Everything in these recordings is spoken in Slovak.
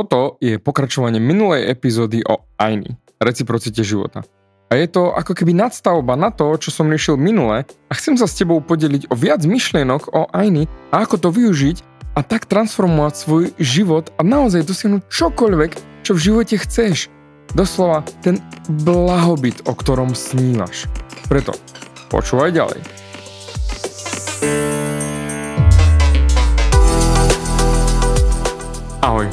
Toto je pokračovanie minulej epizódy o Aini, reciprocite života. A je to ako keby nadstavba na to, čo som riešil minule a chcem sa s tebou podeliť o viac myšlienok o Aini a ako to využiť a tak transformovať svoj život a naozaj dosiahnuť čokoľvek, čo v živote chceš. Doslova ten blahobyt, o ktorom snívaš. Preto počúvaj ďalej. Ahoj,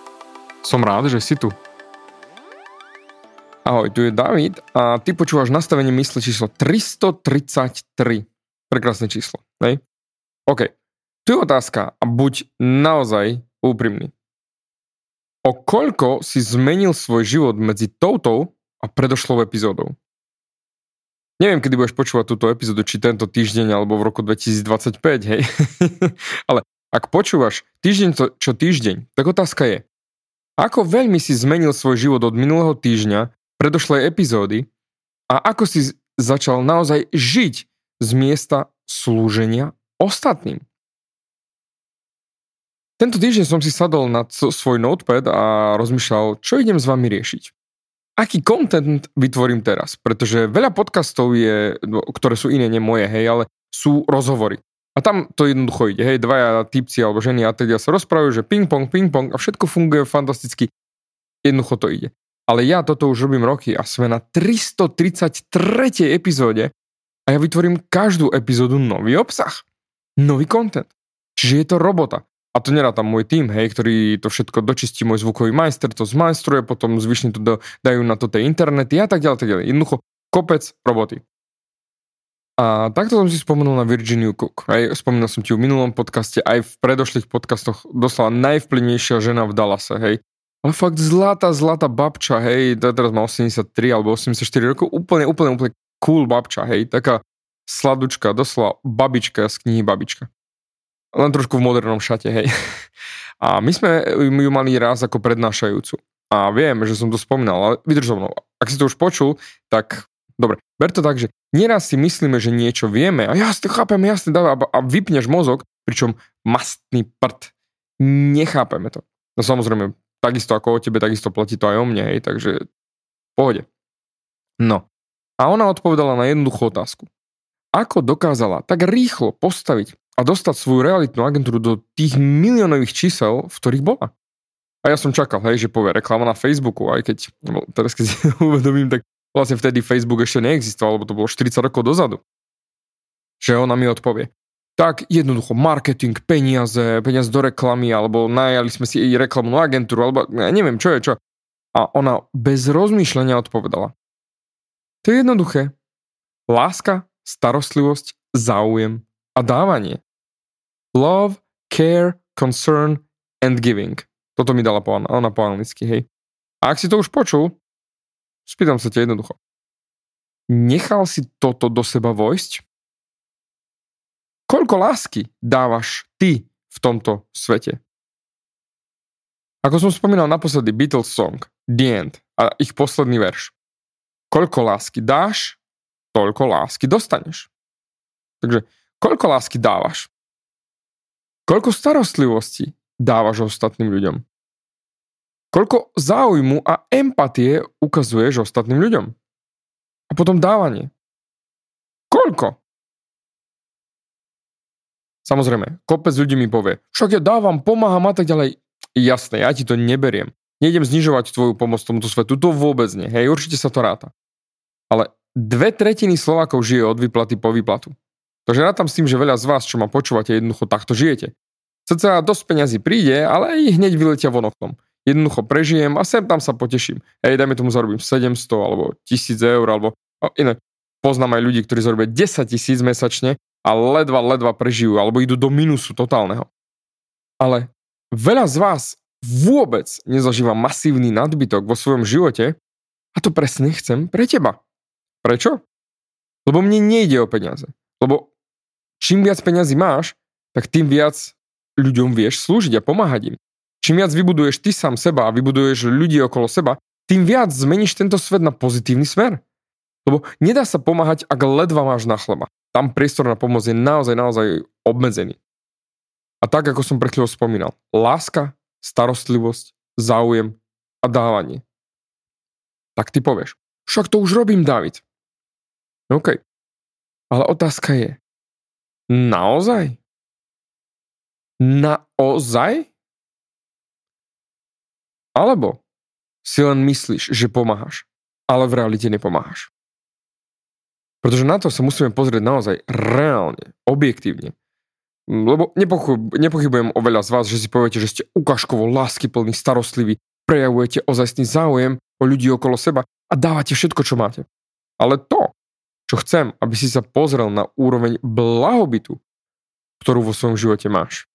Som rád, že si tu. Ahoj, tu je David a ty počúvaš nastavenie mysle číslo 333. Prekrásne číslo, hej? OK. Tu je otázka a buď naozaj úprimný. O koľko si zmenil svoj život medzi touto a predošlou epizódou? Neviem, kedy budeš počúvať túto epizódu, či tento týždeň alebo v roku 2025, hej? Ale ak počúvaš týždeň čo týždeň, tak otázka je, ako veľmi si zmenil svoj život od minulého týždňa, predošlej epizódy a ako si začal naozaj žiť z miesta slúženia ostatným. Tento týždeň som si sadol na svoj notepad a rozmýšľal, čo idem s vami riešiť. Aký content vytvorím teraz? Pretože veľa podcastov je, no, ktoré sú iné, nie moje, hej, ale sú rozhovory. A tam to jednoducho ide, hej, dvaja typci alebo ženy a teda sa rozprávajú, že ping-pong, ping-pong a všetko funguje fantasticky. Jednoducho to ide. Ale ja toto už robím roky a sme na 333. epizóde a ja vytvorím každú epizódu nový obsah. Nový content. Čiže je to robota. A to nerá tam môj tým, hej, ktorý to všetko dočistí, môj zvukový majster to zmajstruje, potom zvyšne to do, dajú na to tie internety a tak ďalej, tak ďalej. Jednoducho kopec roboty. A takto som si spomenul na Virginiu Cook. Aj spomínal som ti v minulom podcaste, aj v predošlých podcastoch doslova najvplyvnejšia žena v Dallase, hej. Ale fakt zlatá, zlatá babča, hej, teraz má 83 alebo 84 rokov, úplne, úplne, úplne cool babča, hej, taká sladučka, doslova babička z knihy Babička. Len trošku v modernom šate, hej. A my sme ju mali raz ako prednášajúcu. A viem, že som to spomínal, ale vydrž so mnou. Ak si to už počul, tak Dobre, ber to tak, že nieraz si myslíme, že niečo vieme a jasne, chápeme, jasne, dáva a vypneš mozog, pričom mastný prd. Nechápeme to. No samozrejme, takisto ako o tebe, takisto platí to aj o mne, hej, takže pohode. No. A ona odpovedala na jednoduchú otázku. Ako dokázala tak rýchlo postaviť a dostať svoju realitnú agentúru do tých miliónových čísel, v ktorých bola? A ja som čakal, hej, že povie reklama na Facebooku, aj keď, no, teraz keď si uvedomím, tak Vlastne vtedy Facebook ešte neexistoval, lebo to bolo 40 rokov dozadu. Že ona mi odpovie. Tak jednoducho marketing, peniaze, peniaze do reklamy, alebo najali sme si jej reklamnú agentúru, alebo ja neviem, čo je čo. A ona bez rozmýšľania odpovedala. To je jednoduché. Láska, starostlivosť, záujem a dávanie. Love, care, concern and giving. Toto mi dala po, ona po anglicky, hej. A ak si to už počul, Spýtam sa ťa jednoducho. Nechal si toto do seba vojsť? Koľko lásky dávaš ty v tomto svete? Ako som spomínal naposledy Beatles song The End a ich posledný verš. Koľko lásky dáš, toľko lásky dostaneš. Takže koľko lásky dávaš? Koľko starostlivosti dávaš ostatným ľuďom? Koľko záujmu a empatie ukazuješ ostatným ľuďom? A potom dávanie. Koľko? Samozrejme, kopec ľudí mi povie, však ja dávam, pomáham a tak ďalej. Jasné, ja ti to neberiem. nejdem znižovať tvoju pomoc tomuto svetu, to vôbec nie. Hej, určite sa to ráta. Ale dve tretiny Slovákov žije od výplaty po výplatu. Takže rátam s tým, že veľa z vás, čo ma počúvate, jednoducho takto žijete. Sice dosť peňazí príde, ale i hneď vyletia von oknom. Jednoducho prežijem a sem tam sa poteším. Hej, dajme tomu zarobím 700 alebo 1000 eur alebo o, iné. Poznám aj ľudí, ktorí zarobia 10 tisíc mesačne a ledva, ledva prežijú alebo idú do minusu totálneho. Ale veľa z vás vôbec nezažíva masívny nadbytok vo svojom živote a to presne chcem pre teba. Prečo? Lebo mne nejde o peniaze. Lebo čím viac peňazí máš, tak tým viac ľuďom vieš slúžiť a pomáhať im. Čím viac vybuduješ ty sám seba a vybuduješ ľudí okolo seba, tým viac zmeníš tento svet na pozitívny smer. Lebo nedá sa pomáhať, ak ledva máš na chleba. Tam priestor na pomoc je naozaj, naozaj obmedzený. A tak, ako som pred chvíľou spomínal, láska, starostlivosť, záujem a dávanie. Tak ty povieš, však to už robím, David. OK. Ale otázka je, naozaj? Naozaj? Alebo si len myslíš, že pomáhaš, ale v realite nepomáhaš. Pretože na to sa musíme pozrieť naozaj reálne, objektívne. Lebo nepochybujem o veľa z vás, že si poviete, že ste ukážkovo plný, starostlivý, prejavujete ozajstný záujem o ľudí okolo seba a dávate všetko, čo máte. Ale to, čo chcem, aby si sa pozrel na úroveň blahobytu, ktorú vo svojom živote máš.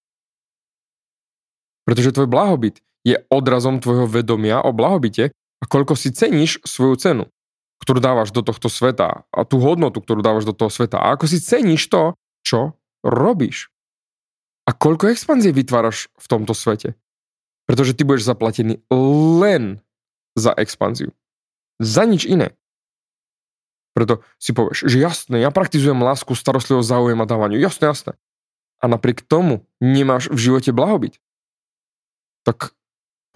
Pretože tvoj blahobyt je odrazom tvojho vedomia o blahobite a koľko si ceníš svoju cenu, ktorú dávaš do tohto sveta a tú hodnotu, ktorú dávaš do toho sveta a ako si ceníš to, čo robíš. A koľko expanzie vytváraš v tomto svete. Pretože ty budeš zaplatený len za expanziu. Za nič iné. Preto si povieš, že jasné, ja praktizujem lásku, starostlivosť, záujem a dávaniu. Jasné, jasné. A napriek tomu nemáš v živote blahobyt tak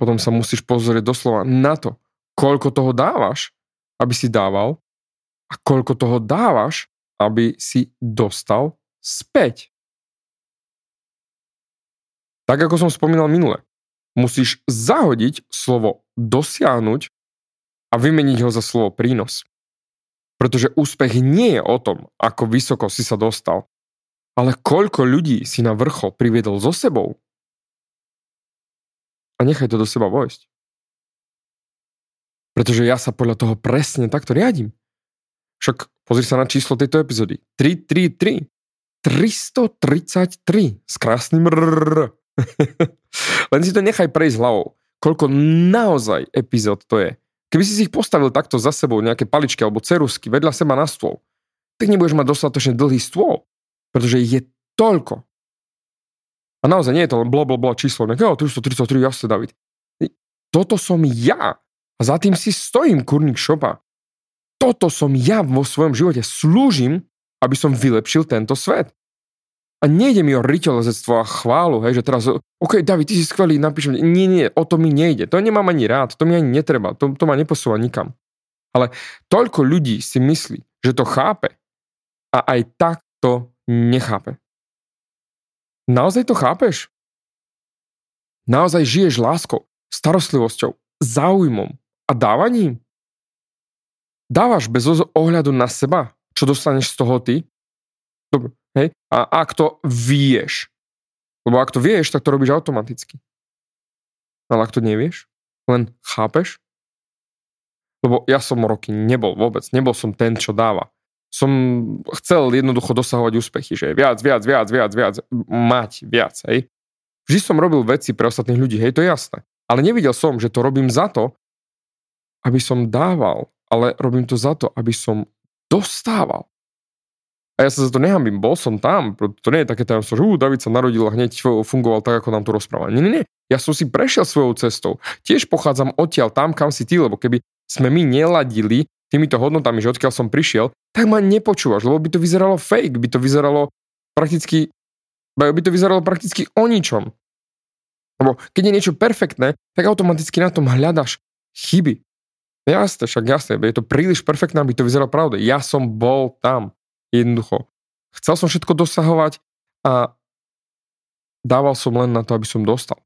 potom sa musíš pozrieť doslova na to, koľko toho dávaš, aby si dával a koľko toho dávaš, aby si dostal späť. Tak ako som spomínal minule, musíš zahodiť slovo dosiahnuť a vymeniť ho za slovo prínos. Pretože úspech nie je o tom, ako vysoko si sa dostal, ale koľko ľudí si na vrchol priviedol so sebou a nechaj to do seba vojsť. Pretože ja sa podľa toho presne takto riadím. Však pozri sa na číslo tejto epizódy. 333. 333 s krásnym rrr. Len si to nechaj prejsť hlavou. Koľko naozaj epizód to je. Keby si si ich postavil takto za sebou, nejaké paličky alebo cerusky vedľa seba na stôl, tak nebudeš mať dostatočne dlhý stôl. Pretože je toľko. A naozaj nie je to len bla bla bla číslo, nejaké, 333, jasne David. Toto som ja. A za tým si stojím, kurník šopa. Toto som ja vo svojom živote. Slúžim, aby som vylepšil tento svet. A nejde mi o riteľozectvo a chválu, hej, že teraz, OK, David, ty si skvelý, napíšem, nie, nie, o to mi nejde. To nemám ani rád, to mi ani netreba, to, to ma neposúva nikam. Ale toľko ľudí si myslí, že to chápe a aj tak to nechápe. Naozaj to chápeš? Naozaj žiješ láskou, starostlivosťou, záujmom a dávaním? Dávaš bez ohľadu na seba, čo dostaneš z toho ty? Dobre, hej? A ak to vieš, lebo ak to vieš, tak to robíš automaticky. Ale ak to nevieš, len chápeš, lebo ja som roky nebol vôbec, nebol som ten, čo dáva som chcel jednoducho dosahovať úspechy, že viac, viac, viac, viac, viac, mať viac, hej. Vždy som robil veci pre ostatných ľudí, hej, to je jasné. Ale nevidel som, že to robím za to, aby som dával, ale robím to za to, aby som dostával. A ja sa za to nehambím, bol som tam, to nie je také tajomstvo, že uh, David sa narodil a hneď fungoval tak, ako nám tu rozprával. Nie, nie, nie, ja som si prešiel svojou cestou. Tiež pochádzam odtiaľ tam, kam si ty, lebo keby sme my neladili týmito hodnotami, že odkiaľ som prišiel, tak ma nepočúvaš, lebo by to vyzeralo fake, by to vyzeralo prakticky, by to vyzeralo prakticky o ničom. Lebo keď je niečo perfektné, tak automaticky na tom hľadaš chyby. Jasne, však jasne, je to príliš perfektné, aby to vyzeralo pravde. Ja som bol tam, jednoducho. Chcel som všetko dosahovať a dával som len na to, aby som dostal.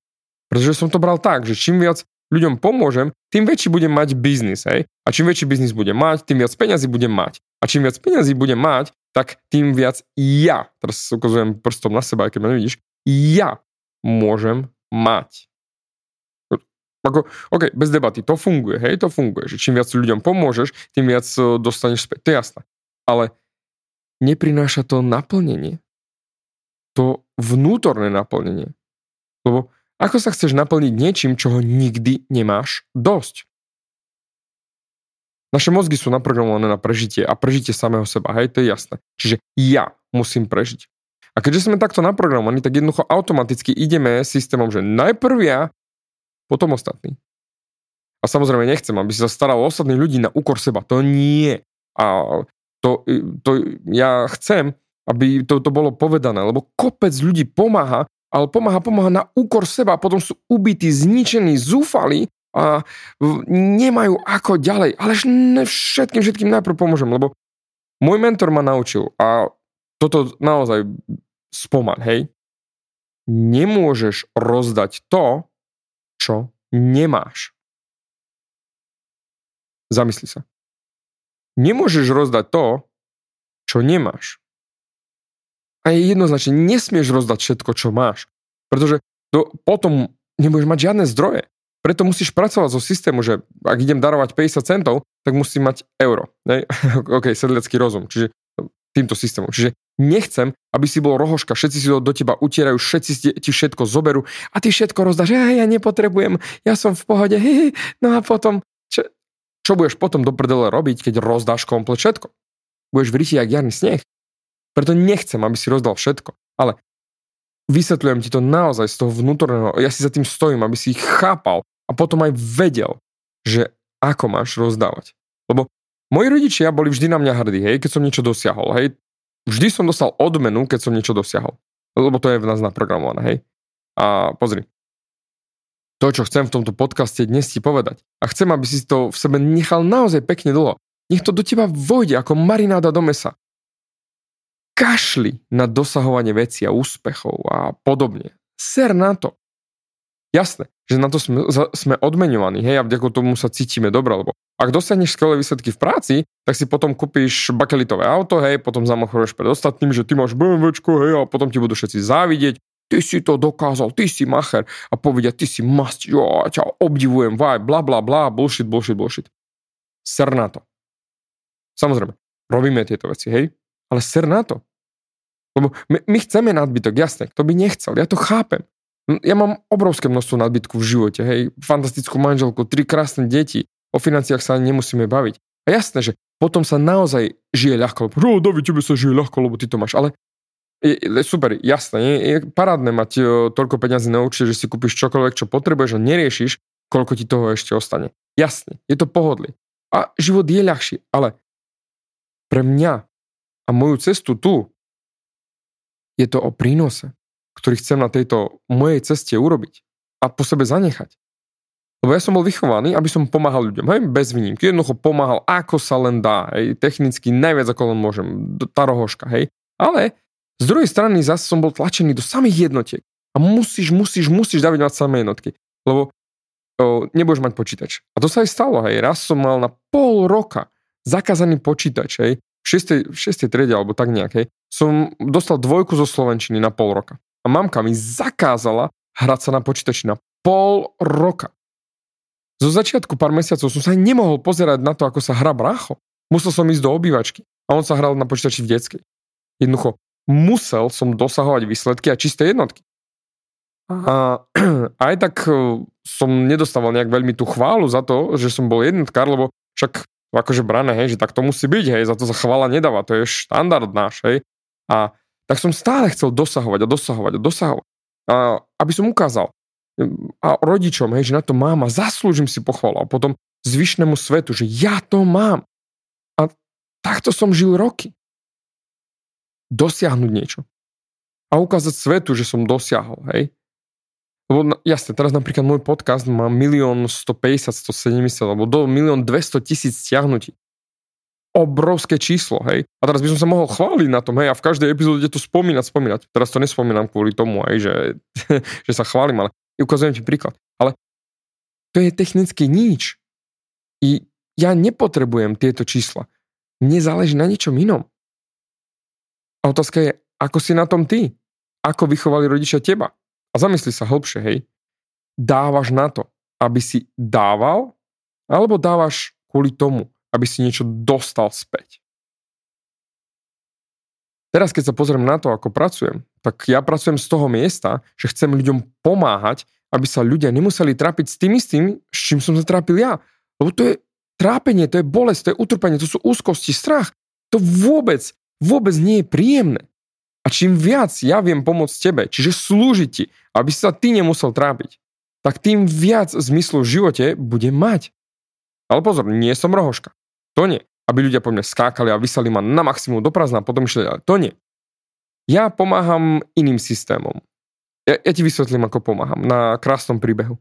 Pretože som to bral tak, že čím viac ľuďom pomôžem, tým väčší budem mať biznis, hej? A čím väčší biznis budem mať, tým viac peňazí budem mať. A čím viac peňazí budem mať, tak tým viac ja, teraz ukazujem prstom na seba, keď ma nevidíš, ja môžem mať. Ako, OK, bez debaty, to funguje, hej, to funguje, že čím viac ľuďom pomôžeš, tým viac e, dostaneš späť, to je jasné. Ale neprináša to naplnenie. To vnútorné naplnenie. Lebo ako sa chceš naplniť niečím, čoho nikdy nemáš dosť? Naše mozgy sú naprogramované na prežitie a prežitie samého seba, hej, to je jasné. Čiže ja musím prežiť. A keďže sme takto naprogramovaní, tak jednoducho automaticky ideme systémom, že najprv ja, potom ostatní. A samozrejme nechcem, aby si sa staral o ostatných ľudí na úkor seba. To nie. A to, to ja chcem, aby to, bolo povedané, lebo kopec ľudí pomáha ale pomáha, pomáha na úkor seba potom sú ubití, zničení, zúfali a nemajú ako ďalej. Ale všetkým, všetkým najprv pomôžem, lebo môj mentor ma naučil a toto naozaj spomal, hej. Nemôžeš rozdať to, čo nemáš. Zamysli sa. Nemôžeš rozdať to, čo nemáš. A je jednoznačne, nesmieš rozdať všetko, čo máš. Pretože to potom nebudeš mať žiadne zdroje. Preto musíš pracovať so systému, že ak idem darovať 50 centov, tak musím mať euro. Ne? OK, sedlecký rozum. Čiže týmto systémom. Čiže nechcem, aby si bol rohoška, všetci si to do teba utierajú, všetci ti všetko zoberú a ty všetko rozdáš, ja, ja nepotrebujem, ja som v pohode, hi, no a potom, čo, čo budeš potom do prdele robiť, keď rozdáš komplet všetko? Budeš v jak jarný sneh. Preto nechcem, aby si rozdal všetko. Ale vysvetľujem ti to naozaj z toho vnútorného, ja si za tým stojím, aby si ich chápal a potom aj vedel, že ako máš rozdávať. Lebo moji rodičia boli vždy na mňa hrdí, hej, keď som niečo dosiahol, hej. Vždy som dostal odmenu, keď som niečo dosiahol. Lebo to je v nás naprogramované, hej. A pozri, to, čo chcem v tomto podcaste dnes ti povedať. A chcem, aby si to v sebe nechal naozaj pekne dlho. Nech to do teba vojde ako marináda do mesa kašli na dosahovanie veci a úspechov a podobne. Ser na to. Jasné, že na to sme, sme odmenovaní, hej, a vďako tomu sa cítime dobre, lebo ak dosiahneš skvelé výsledky v práci, tak si potom kúpiš bakelitové auto, hej, potom zamochuješ pred ostatnými, že ty máš BMWčko, hej, a potom ti budú všetci závidieť, ty si to dokázal, ty si macher a povedia, ty si must, jo, ťa obdivujem, vaj, bla bla bla, bullshit, bullshit, bullshit. Ser na to. Samozrejme, robíme tieto veci, hej, ale ser na to. Lebo my, my chceme nadbytok, jasne, kto by nechcel, ja to chápem. Ja mám obrovské množstvo nadbytku v živote, hej, fantastickú manželku, tri krásne deti, o financiách sa ani nemusíme baviť. A jasné, že potom sa naozaj žije ľahko, lebo oh, David, tebe sa žije ľahko, lebo ty to máš, ale je, super, jasné, je, je parádne mať o, toľko peňazí na účte, že si kúpiš čokoľvek, čo potrebuješ a neriešiš, koľko ti toho ešte ostane. Jasne, je to pohodlie. A život je ľahší, ale pre mňa a moju cestu tu je to o prínose, ktorý chcem na tejto mojej ceste urobiť a po sebe zanechať. Lebo ja som bol vychovaný, aby som pomáhal ľuďom, hej, bez výnimky. Jednoducho pomáhal, ako sa len dá, hej, technicky najviac ako len môžem, tá rohoška, hej. Ale z druhej strany zase som bol tlačený do samých jednotiek. A musíš, musíš, musíš dávať mať samé jednotky. Lebo o, nebudeš mať počítač. A to sa aj stalo, hej. Raz som mal na pol roka zakázaný počítač, hej v 6. 6. triede alebo tak nejakej, som dostal dvojku zo Slovenčiny na pol roka. A mamka mi zakázala hrať sa na počítači na pol roka. Zo začiatku pár mesiacov som sa nemohol pozerať na to, ako sa hrá brácho. Musel som ísť do obývačky a on sa hral na počítači v detskej. Jednoducho, musel som dosahovať výsledky a čisté jednotky. A aj tak e, som nedostával nejak veľmi tú chválu za to, že som bol jednotkár, lebo však akože brané, hej, že tak to musí byť, hej, za to sa chvala nedáva, to je štandard náš, hej. A tak som stále chcel dosahovať a dosahovať a dosahovať. A, aby som ukázal a rodičom, hej, že na to mám a zaslúžim si pochvalu a potom zvyšnému svetu, že ja to mám. A takto som žil roky. Dosiahnuť niečo. A ukázať svetu, že som dosiahol, hej. Lebo jasne, teraz napríklad môj podcast má milión 150, 170, alebo do milión 200 tisíc stiahnutí. Obrovské číslo, hej. A teraz by som sa mohol chváliť na tom, hej, a v každej epizóde to spomínať, spomínať. Teraz to nespomínam kvôli tomu, hej, že, že sa chválim, ale ukazujem ti príklad. Ale to je technicky nič. I ja nepotrebujem tieto čísla. Mne záleží na niečom inom. A otázka je, ako si na tom ty? Ako vychovali rodičia teba? A zamysli sa hlbšie, hej. Dávaš na to, aby si dával, alebo dávaš kvôli tomu, aby si niečo dostal späť. Teraz, keď sa pozriem na to, ako pracujem, tak ja pracujem z toho miesta, že chcem ľuďom pomáhať, aby sa ľudia nemuseli trápiť s tým istým, s čím som sa trápil ja. Lebo to je trápenie, to je bolesť, to je utrpenie, to sú úzkosti, strach. To vôbec, vôbec nie je príjemné. A čím viac ja viem pomôcť tebe, čiže slúžiť ti, aby sa ty nemusel trápiť, tak tým viac zmyslu v živote bude mať. Ale pozor, nie som rohoška. To nie aby ľudia po mne skákali a vysali ma na maximum do prázdna a potom išli, to nie. Ja pomáham iným systémom. Ja, ja ti vysvetlím, ako pomáham na krásnom príbehu.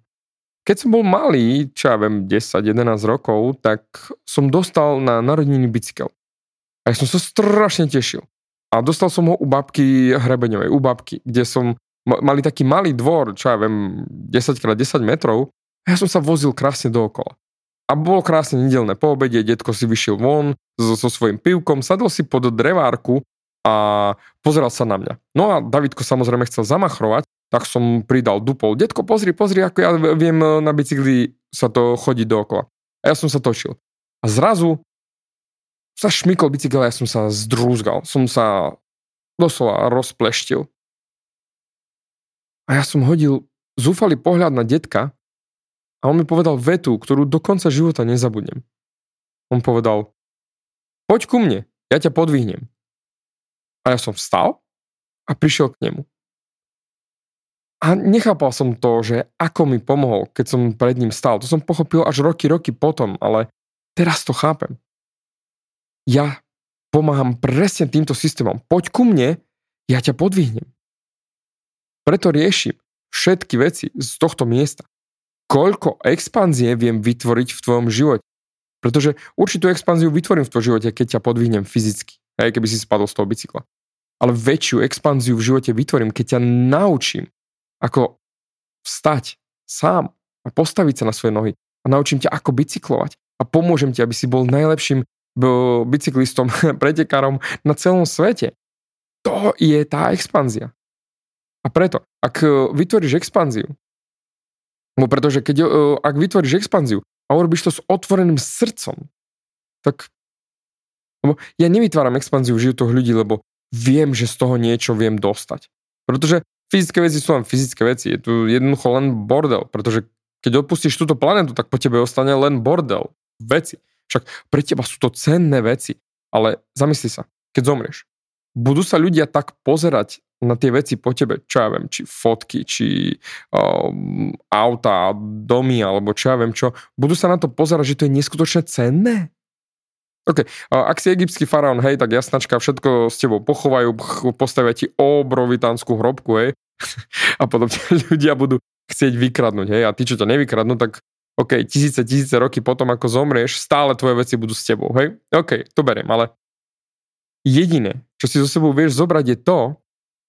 Keď som bol malý, čo ja viem, 10-11 rokov, tak som dostal na narodeniny bicykel. A ja som sa strašne tešil. A dostal som ho u babky Hrebeňovej, u babky, kde som, mali taký malý dvor, čo ja viem, 10x10 metrov, a ja som sa vozil krásne dookola. A bolo krásne nedelné po obede, detko si vyšiel von so, so svojím pivkom, sadol si pod drevárku a pozeral sa na mňa. No a Davidko samozrejme chcel zamachrovať, tak som pridal dupol. Detko, pozri, pozri, ako ja viem na bicykli sa to chodiť dookola. A ja som sa točil. A zrazu sa šmykol bicykel a ja som sa zdrúzgal. Som sa doslova rozpleštil. A ja som hodil zúfalý pohľad na detka a on mi povedal vetu, ktorú do konca života nezabudnem. On povedal, poď ku mne, ja ťa podvihnem. A ja som vstal a prišiel k nemu. A nechápal som to, že ako mi pomohol, keď som pred ním stal. To som pochopil až roky, roky potom, ale teraz to chápem. Ja pomáham presne týmto systémom. Poď ku mne, ja ťa podvihnem. Preto riešim všetky veci z tohto miesta koľko expanzie viem vytvoriť v tvojom živote. Pretože určitú expanziu vytvorím v tvojom živote, keď ťa podvihnem fyzicky, aj keby si spadol z toho bicykla. Ale väčšiu expanziu v živote vytvorím, keď ťa naučím, ako vstať sám a postaviť sa na svoje nohy a naučím ťa, ako bicyklovať a pomôžem ti, aby si bol najlepším bicyklistom, pretekárom na celom svete. To je tá expanzia. A preto, ak vytvoríš expanziu, No pretože keď, uh, ak vytvoríš expanziu a urobíš to s otvoreným srdcom, tak lebo ja nevytváram expanziu v životoch ľudí, lebo viem, že z toho niečo viem dostať. Pretože fyzické veci sú len fyzické veci. Je tu jednoducho len bordel. Pretože keď odpustíš túto planetu, tak po tebe ostane len bordel. Veci. Však pre teba sú to cenné veci. Ale zamysli sa, keď zomrieš. Budú sa ľudia tak pozerať na tie veci po tebe, čo ja viem, či fotky, či um, auta, domy, alebo čo ja viem čo, budú sa na to pozerať, že to je neskutočne cenné? OK, ak si egyptský faraón, hej, tak jasnačka, všetko s tebou pochovajú, postavia ti obrovitánsku hrobku, hej, a potom ľudia budú chcieť vykradnúť, hej, a ty, čo ťa nevykradnú, tak OK, tisíce, tisíce roky potom, ako zomrieš, stále tvoje veci budú s tebou, hej? OK, to beriem, ale jediné, čo si so sebou vieš zobrať je to,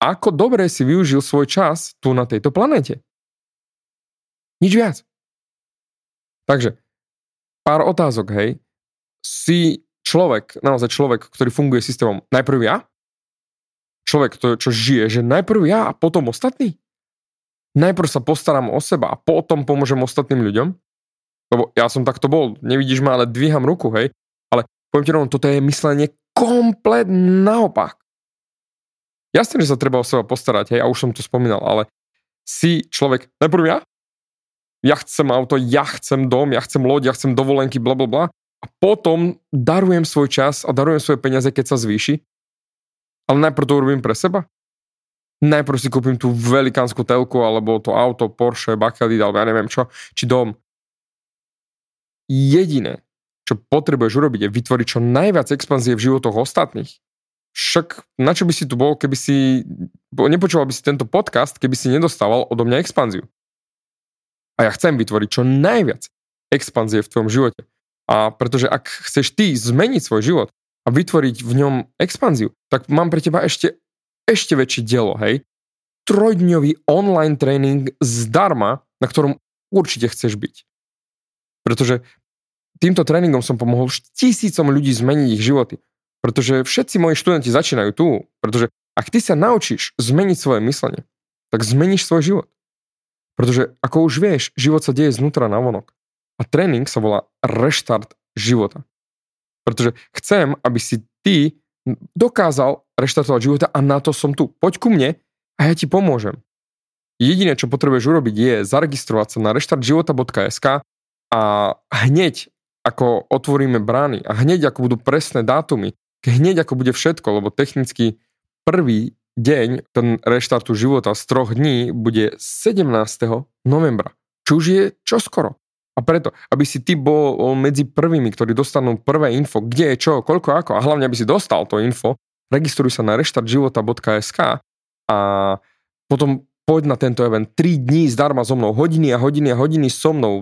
ako dobre si využil svoj čas tu na tejto planete. Nič viac. Takže, pár otázok, hej. Si človek, naozaj človek, ktorý funguje systémom najprv ja? Človek, to, čo žije, že najprv ja a potom ostatní? Najprv sa postaram o seba a potom pomôžem ostatným ľuďom? Lebo ja som takto bol, nevidíš ma, ale dvíham ruku, hej. Ale poviem ti rovno, toto je myslenie komplet naopak. Jasne, že sa treba o seba postarať, hej, a už som to spomínal, ale si človek, najprv ja, ja chcem auto, ja chcem dom, ja chcem loď, ja chcem dovolenky, bla bla bla, a potom darujem svoj čas a darujem svoje peniaze, keď sa zvýši, ale najprv to urobím pre seba. Najprv si kúpim tú velikánsku telku, alebo to auto, Porsche, Bakelit, alebo ja neviem čo, či dom. Jediné, čo potrebuješ urobiť, je vytvoriť čo najviac expanzie v životoch ostatných však na čo by si tu bol, keby si, nepočúval by si tento podcast, keby si nedostával odo mňa expanziu. A ja chcem vytvoriť čo najviac expanzie v tvojom živote. A pretože ak chceš ty zmeniť svoj život a vytvoriť v ňom expanziu, tak mám pre teba ešte, ešte väčšie dielo, hej. Trojdňový online tréning zdarma, na ktorom určite chceš byť. Pretože týmto tréningom som pomohol tisícom ľudí zmeniť ich životy. Pretože všetci moji študenti začínajú tu. Pretože ak ty sa naučíš zmeniť svoje myslenie, tak zmeníš svoj život. Pretože ako už vieš, život sa deje znútra na vonok. A tréning sa volá reštart života. Pretože chcem, aby si ty dokázal reštartovať života a na to som tu. Poď ku mne a ja ti pomôžem. Jediné, čo potrebuješ urobiť, je zaregistrovať sa na reštartživota.sk a hneď ako otvoríme brány a hneď ako budú presné dátumy, hneď ako bude všetko, lebo technicky prvý deň ten reštartu života z troch dní bude 17. novembra, čo už je čoskoro. A preto, aby si ty bol medzi prvými, ktorí dostanú prvé info, kde je čo, koľko, ako a hlavne, aby si dostal to info, registruj sa na reštartživota.sk a potom poď na tento event. 3 dní zdarma so mnou, hodiny a hodiny a hodiny so mnou,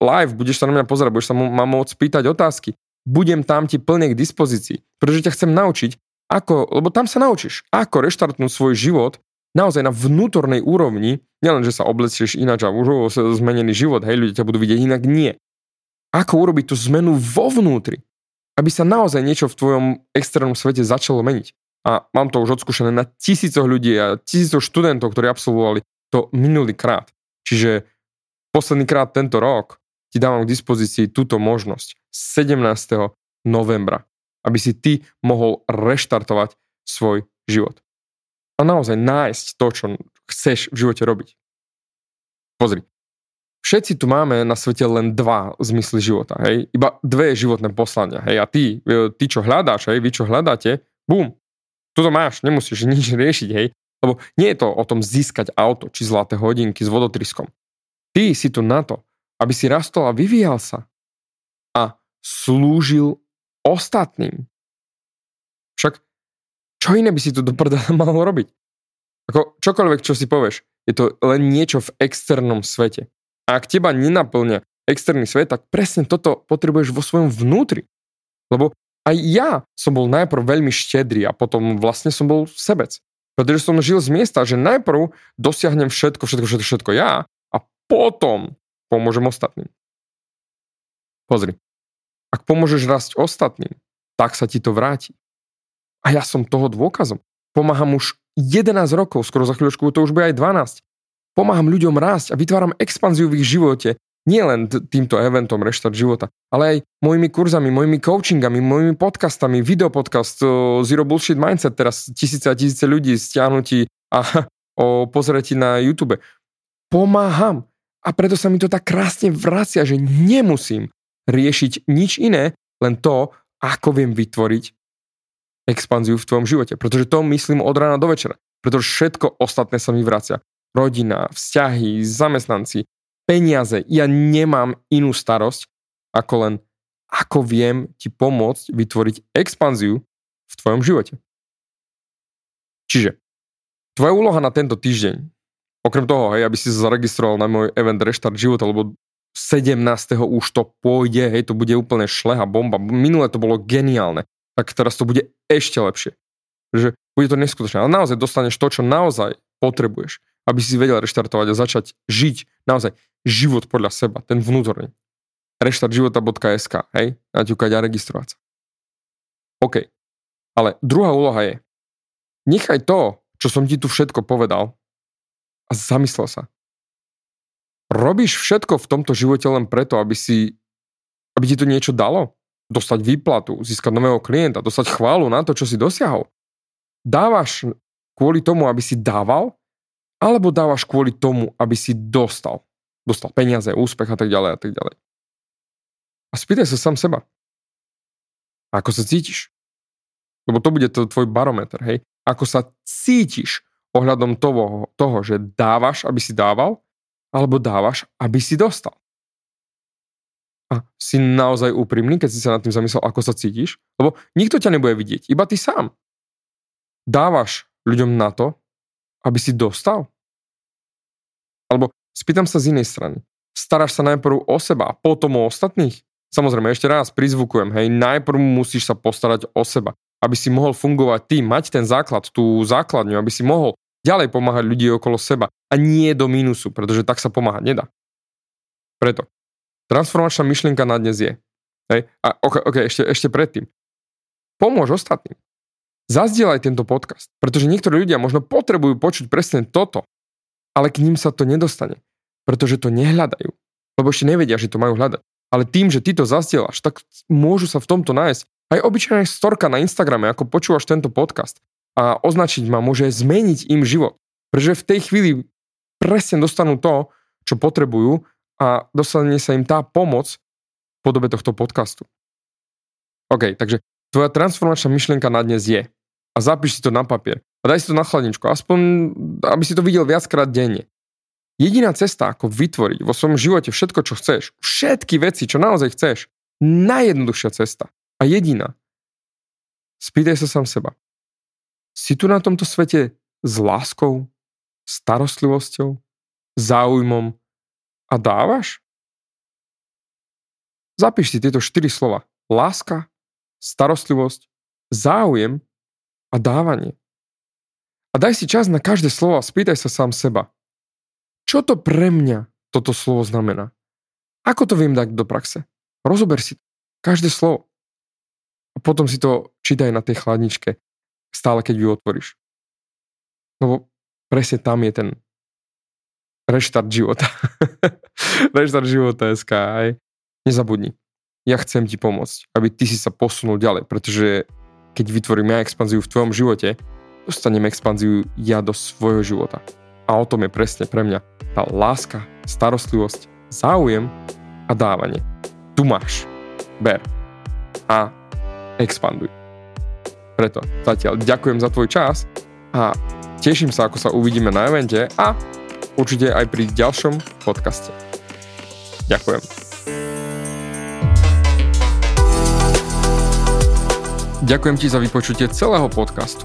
live, budeš sa na mňa pozerať, budeš sa ma môcť pýtať otázky, budem tam ti plne k dispozícii, pretože ťa chcem naučiť, ako, lebo tam sa naučíš, ako reštartnúť svoj život naozaj na vnútornej úrovni, nielen, že sa oblečieš ináč a už zmenený život, hej, ľudia ťa budú vidieť inak, nie. Ako urobiť tú zmenu vo vnútri, aby sa naozaj niečo v tvojom externom svete začalo meniť a mám to už odskúšané na tisícoch ľudí a tisícoch študentov, ktorí absolvovali to minulý krát. Čiže posledný krát tento rok ti dávam k dispozícii túto možnosť 17. novembra, aby si ty mohol reštartovať svoj život. A naozaj nájsť to, čo chceš v živote robiť. Pozri, všetci tu máme na svete len dva zmysly života, hej? Iba dve životné poslania, hej? A ty, e, ty čo hľadáš, hej? Vy čo hľadáte, bum, toto máš, nemusíš nič riešiť, hej. Lebo nie je to o tom získať auto či zlaté hodinky s vodotriskom. Ty si tu na to, aby si rastol a vyvíjal sa. A slúžil ostatným. Však čo iné by si tu do mal robiť? Ako čokoľvek, čo si povieš, je to len niečo v externom svete. A ak teba nenaplňa externý svet, tak presne toto potrebuješ vo svojom vnútri. Lebo aj ja som bol najprv veľmi štedrý a potom vlastne som bol sebec. Pretože som žil z miesta, že najprv dosiahnem všetko, všetko, všetko, všetko ja a potom pomôžem ostatným. Pozri, ak pomôžeš rásť ostatným, tak sa ti to vráti. A ja som toho dôkazom. Pomáham už 11 rokov, skoro za chvíľočku to už bude aj 12. Pomáham ľuďom rásť a vytváram expanziu v ich živote nielen týmto eventom Reštart života, ale aj mojimi kurzami, mojimi coachingami, mojimi podcastami, videopodcast Zero Bullshit Mindset, teraz tisíce a tisíce ľudí stiahnutí a o pozretí na YouTube. Pomáham. A preto sa mi to tak krásne vracia, že nemusím riešiť nič iné, len to, ako viem vytvoriť expanziu v tvojom živote. Pretože to myslím od rána do večera. Pretože všetko ostatné sa mi vracia. Rodina, vzťahy, zamestnanci, peniaze. Ja nemám inú starosť, ako len ako viem ti pomôcť vytvoriť expanziu v tvojom živote. Čiže tvoja úloha na tento týždeň, okrem toho, hej, aby si sa zaregistroval na môj event Restart života, lebo 17. už to pôjde, hej, to bude úplne šleha bomba. Minule to bolo geniálne, tak teraz to bude ešte lepšie. Že bude to neskutočné. Ale naozaj dostaneš to, čo naozaj potrebuješ aby si vedel reštartovať a začať žiť naozaj život podľa seba, ten vnútorný. Reštartživota.sk, hej, naťukať a registrovať sa. OK. Ale druhá úloha je, nechaj to, čo som ti tu všetko povedal a zamyslel sa. Robíš všetko v tomto živote len preto, aby si, aby ti to niečo dalo? Dostať výplatu, získať nového klienta, dostať chválu na to, čo si dosiahol. Dávaš kvôli tomu, aby si dával alebo dávaš kvôli tomu, aby si dostal. Dostal peniaze, úspech a tak ďalej a tak ďalej. A spýtaj sa sám seba. Ako sa cítiš? Lebo to bude to tvoj barometer, hej? Ako sa cítiš ohľadom toho, toho, že dávaš, aby si dával, alebo dávaš, aby si dostal. A si naozaj úprimný, keď si sa nad tým zamyslel, ako sa cítiš, lebo nikto ťa nebude vidieť, iba ty sám. Dávaš ľuďom na to, aby si dostal? Alebo spýtam sa z inej strany. Staráš sa najprv o seba a potom o ostatných? Samozrejme, ešte raz prizvukujem, hej, najprv musíš sa postarať o seba, aby si mohol fungovať ty, mať ten základ, tú základňu, aby si mohol ďalej pomáhať ľudí okolo seba a nie do mínusu, pretože tak sa pomáhať nedá. Preto, Transformačná myšlienka na dnes je. Hej? A ok, okay ešte, ešte predtým. Pomôž ostatným. Zazdielaj tento podcast, pretože niektorí ľudia možno potrebujú počuť presne toto, ale k ním sa to nedostane, pretože to nehľadajú, lebo ešte nevedia, že to majú hľadať. Ale tým, že ty to zazdielaš, tak môžu sa v tomto nájsť aj obyčajná storka na Instagrame, ako počúvaš tento podcast a označiť ma môže zmeniť im život. Pretože v tej chvíli presne dostanú to, čo potrebujú a dostane sa im tá pomoc v podobe tohto podcastu. OK, takže tvoja transformačná myšlienka na dnes je a zapíš si to na papier a daj si to na chladničku, aspoň aby si to videl viackrát denne. Jediná cesta, ako vytvoriť vo svojom živote všetko, čo chceš, všetky veci, čo naozaj chceš, najjednoduchšia cesta a jediná. Spýtaj sa sám seba. Si tu na tomto svete s láskou, starostlivosťou, záujmom a dávaš? Zapíš si tieto štyri slova. Láska, starostlivosť, záujem a dávanie. A daj si čas na každé slovo a spýtaj sa sám seba. Čo to pre mňa toto slovo znamená? Ako to viem dať do praxe? Rozober si každé slovo. A potom si to čítaj na tej chladničke, stále keď ju otvoríš. Lebo presne tam je ten reštart života. reštart života SK. Aj. Nezabudni. Ja chcem ti pomôcť, aby ty si sa posunul ďalej, pretože keď vytvorím ja expanziu v tvojom živote, dostanem expanziu ja do svojho života. A o tom je presne pre mňa tá láska, starostlivosť, záujem a dávanie. Tu máš. Ber. A expanduj. Preto zatiaľ ďakujem za tvoj čas a teším sa, ako sa uvidíme na evente a určite aj pri ďalšom podcaste. Ďakujem. Ďakujem ti za vypočutie celého podcastu.